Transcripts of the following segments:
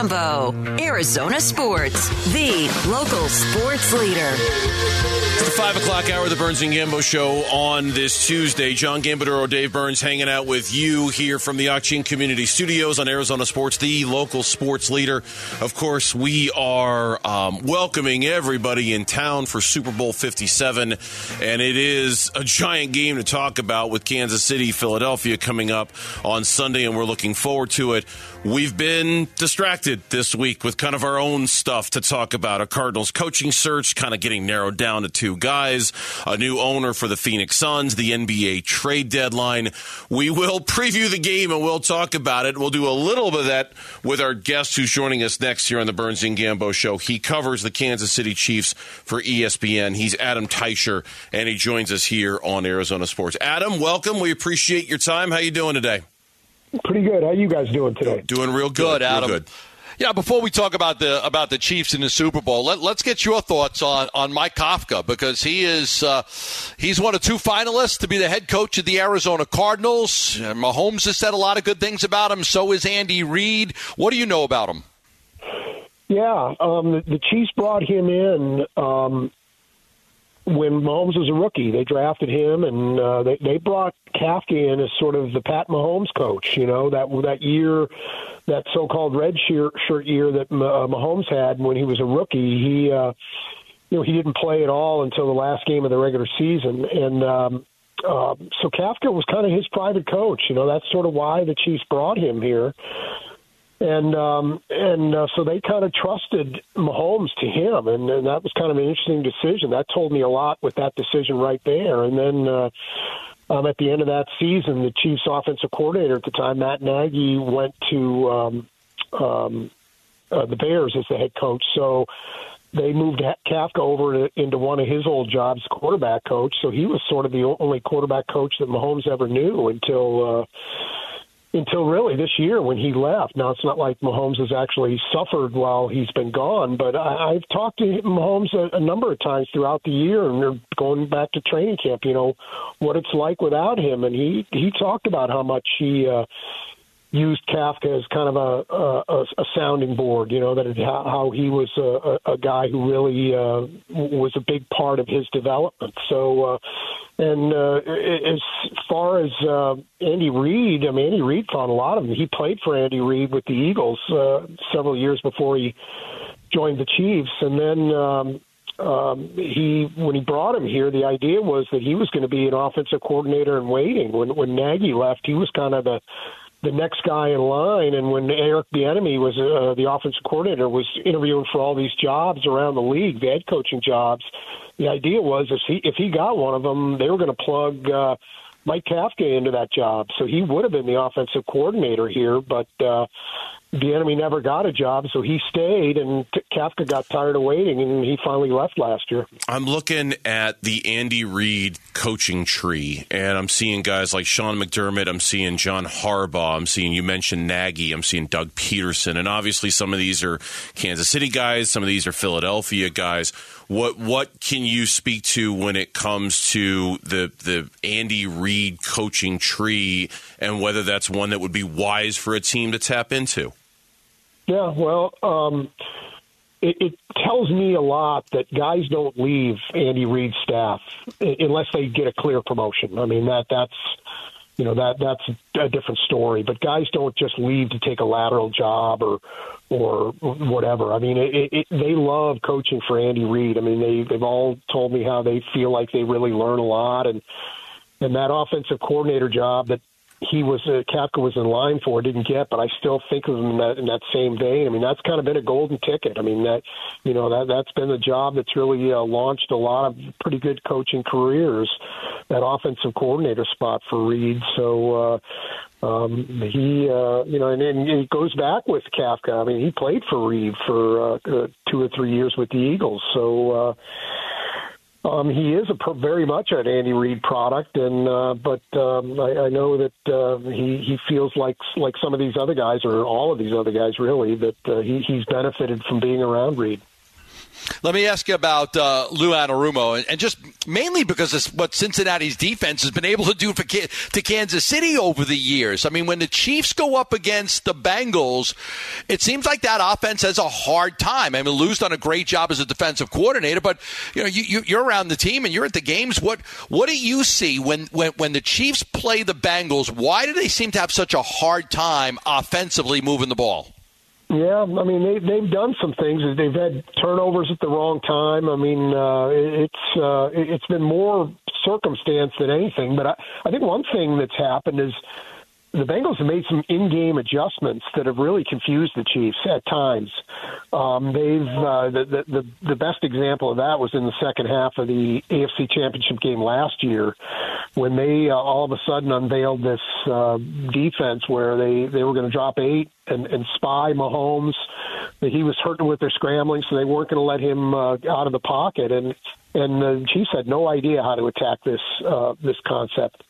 Gambo, Arizona Sports, the local sports leader. It's the 5 o'clock hour of the Burns and Gambo show on this Tuesday. John Gambadoro, Dave Burns hanging out with you here from the Auction Community Studios on Arizona Sports, the local sports leader. Of course, we are um, welcoming everybody in town for Super Bowl 57, and it is a giant game to talk about with Kansas City, Philadelphia coming up on Sunday, and we're looking forward to it. We've been distracted this week with kind of our own stuff to talk about. A Cardinals coaching search kind of getting narrowed down to two guys, a new owner for the Phoenix Suns, the NBA trade deadline. We will preview the game and we'll talk about it. We'll do a little bit of that with our guest who's joining us next here on the Burns and Gambo show. He covers the Kansas City Chiefs for ESPN. He's Adam Teicher and he joins us here on Arizona Sports. Adam, welcome. We appreciate your time. How you doing today? Pretty good. How you guys doing today? Doing real good, good Adam. Real good. Yeah, before we talk about the about the Chiefs in the Super Bowl, let, us get your thoughts on, on Mike Kafka because he is uh, he's one of two finalists to be the head coach of the Arizona Cardinals. Mahomes has said a lot of good things about him. So is Andy Reid. What do you know about him? Yeah, um, the, the Chiefs brought him in um, when Mahomes was a rookie. They drafted him, and uh, they they brought Kafka in as sort of the Pat Mahomes coach. You know that that year, that so-called red shirt, shirt year that uh, Mahomes had when he was a rookie. He, uh, you know, he didn't play at all until the last game of the regular season, and um, uh, so Kafka was kind of his private coach. You know, that's sort of why the Chiefs brought him here and um, and uh, so they kind of trusted Mahomes to him, and, and that was kind of an interesting decision. That told me a lot with that decision right there. And then uh, um, at the end of that season, the Chiefs' offensive coordinator at the time, Matt Nagy, went to um, um, uh, the Bears as the head coach. So they moved Kafka over to, into one of his old jobs, quarterback coach. So he was sort of the only quarterback coach that Mahomes ever knew until. Uh, until really this year when he left. Now it's not like Mahomes has actually suffered while he's been gone, but I, I've talked to Mahomes a, a number of times throughout the year, and they're going back to training camp. You know what it's like without him, and he he talked about how much he. uh used Kafka as kind of a a, a sounding board. You know that it, how he was a, a guy who really uh, was a big part of his development. So uh, and uh, as far as uh, Andy Reid, I mean, Andy Reid found a lot of them. He played for Andy Reid with the Eagles uh, several years before he joined the Chiefs, and then um, um, he when he brought him here, the idea was that he was going to be an offensive coordinator in waiting. When when Nagy left, he was kind of the the next guy in line. And when Eric Bieniemy was uh, the offensive coordinator, was interviewing for all these jobs around the league, the head coaching jobs, the idea was if he if he got one of them, they were going to plug uh, Mike Kafka into that job. So he would have been the offensive coordinator here, but uh, Bieniemy never got a job, so he stayed, and Kafka got tired of waiting, and he finally left last year. I'm looking at the Andy Reid coaching tree, and I'm seeing guys like Sean McDermott. I'm seeing John Harbaugh. I'm seeing you mentioned Nagy. I'm seeing Doug Pederson, and obviously some of these are Kansas City guys. Some of these are Philadelphia guys. What what can you speak to when it comes to the the Andy Reid coaching tree, and whether that's one that would be wise for a team to tap into? Yeah, well, um, it, it tells me a lot that guys don't leave Andy Reid's staff unless they get a clear promotion. I mean that that's you know that that's a different story. But guys don't just leave to take a lateral job or or whatever. I mean, it, it, they love coaching for Andy Reid. I mean, they they've all told me how they feel like they really learn a lot and and that offensive coordinator job that he was uh, Kafka was in line for didn't get, but I still think of him in that in that same vein. I mean, that's kind of been a golden ticket. I mean, that you know that that's been the job that's really uh, launched a lot of pretty good coaching careers. That offensive coordinator spot for Reid. So. Uh, um, he, uh, you know, and, and it goes back with Kafka. I mean, he played for Reid for uh, uh, two or three years with the Eagles. So, uh, um, he is a very much an Andy Reid product, and uh, but um, I, I know that uh, he he feels like like some of these other guys, or all of these other guys, really, that uh, he, he's benefited from being around Reid. Let me ask you about uh, Lou Anarumo, and, just mainly because of what Cincinnati's defense has been able to do for to Kansas City over the years. I mean, when the Chiefs go up against the Bengals, it seems like that offense has a hard time. I mean, Lou's done a great job as a defensive coordinator, but you know, you, you, are around the team and you're at the games. What what do you see when, when when the Chiefs play the Bengals? Why do they seem to have such a hard time offensively moving the ball? Yeah, I mean they they've done some things. They've had turnovers at the wrong time. I mean uh, it's uh, it's been more circumstance than anything. But I, I think one thing that's happened is the Bengals have made some in-game adjustments that have really confused the Chiefs at times. Um, they've uh, the, the the best example of that was in the second half of the AFC Championship game last year, when they uh, all of a sudden unveiled this uh, defense where they they were going to drop eight and, and spy Mahomes. That he was hurting with their scrambling, so they weren't going to let him uh, out of the pocket. And and the Chiefs had no idea how to attack this uh, this concept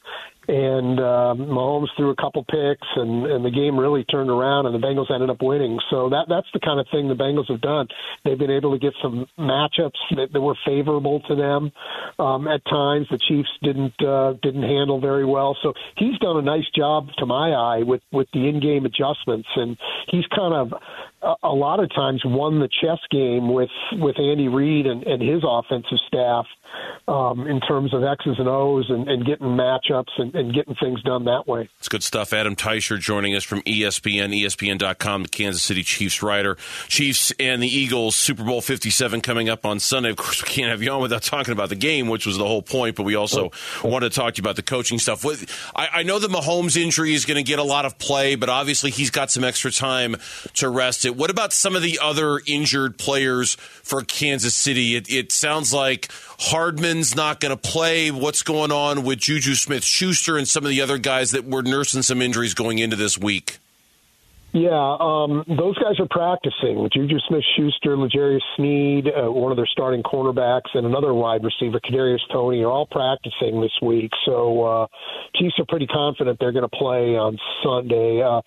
and uh, Mahomes threw a couple picks, and, and the game really turned around, and the Bengals ended up winning. So that that's the kind of thing the Bengals have done. They've been able to get some matchups that, that were favorable to them. Um, at times, the Chiefs didn't uh, didn't handle very well. So he's done a nice job, to my eye, with with the in-game adjustments, and he's kind of a, lot of times won the chess game with with Andy Reid and, and his offensive staff um, in terms of X's and O's and, and getting matchups and, and, getting things done that way. It's good stuff. Adam Teicher joining us from ESPN, ESPN.com, the Kansas City Chiefs writer. Chiefs and the Eagles, Super Bowl 57 coming up on Sunday. Of course, we can't have you on without talking about the game, which was the whole point, but we also oh. wanted to talk to you about the coaching stuff. I, I know the Mahomes injury is going to get a lot of play, but obviously he's got some extra time to rest it. What about some of the other injured players for Kansas City? It, it sounds like Hardman's not going to play. What's going on with Juju Smith Schuster and some of the other guys that were nursing some injuries going into this week? Yeah, um, those guys are practicing. Juju Smith Schuster, L'Jarius Sneed, uh, one of their starting cornerbacks, and another wide receiver, Kadarius Toney, are all practicing this week. So uh, Chiefs are pretty confident they're going to play on Sunday. Uh,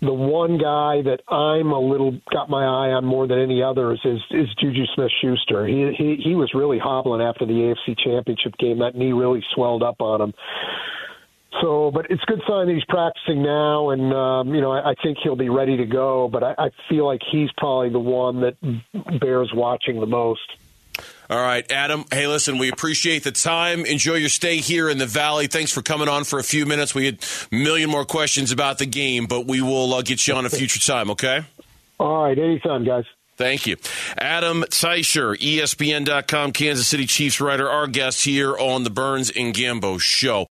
the one guy that I'm a little got my eye on more than any others is is Juju Smith Schuster. He, he he was really hobbling after the AFC Championship game. That knee really swelled up on him. So, but it's a good sign that he's practicing now, and um, you know I, I think he'll be ready to go. But I, I feel like he's probably the one that bears watching the most. All right, Adam. Hey, listen, we appreciate the time. Enjoy your stay here in the Valley. Thanks for coming on for a few minutes. We had a million more questions about the game, but we will uh, get you on a future time, okay? All right, anytime, guys. Thank you. Adam Teicher, ESPN.com, Kansas City Chiefs writer, our guest here on the Burns and Gambo show.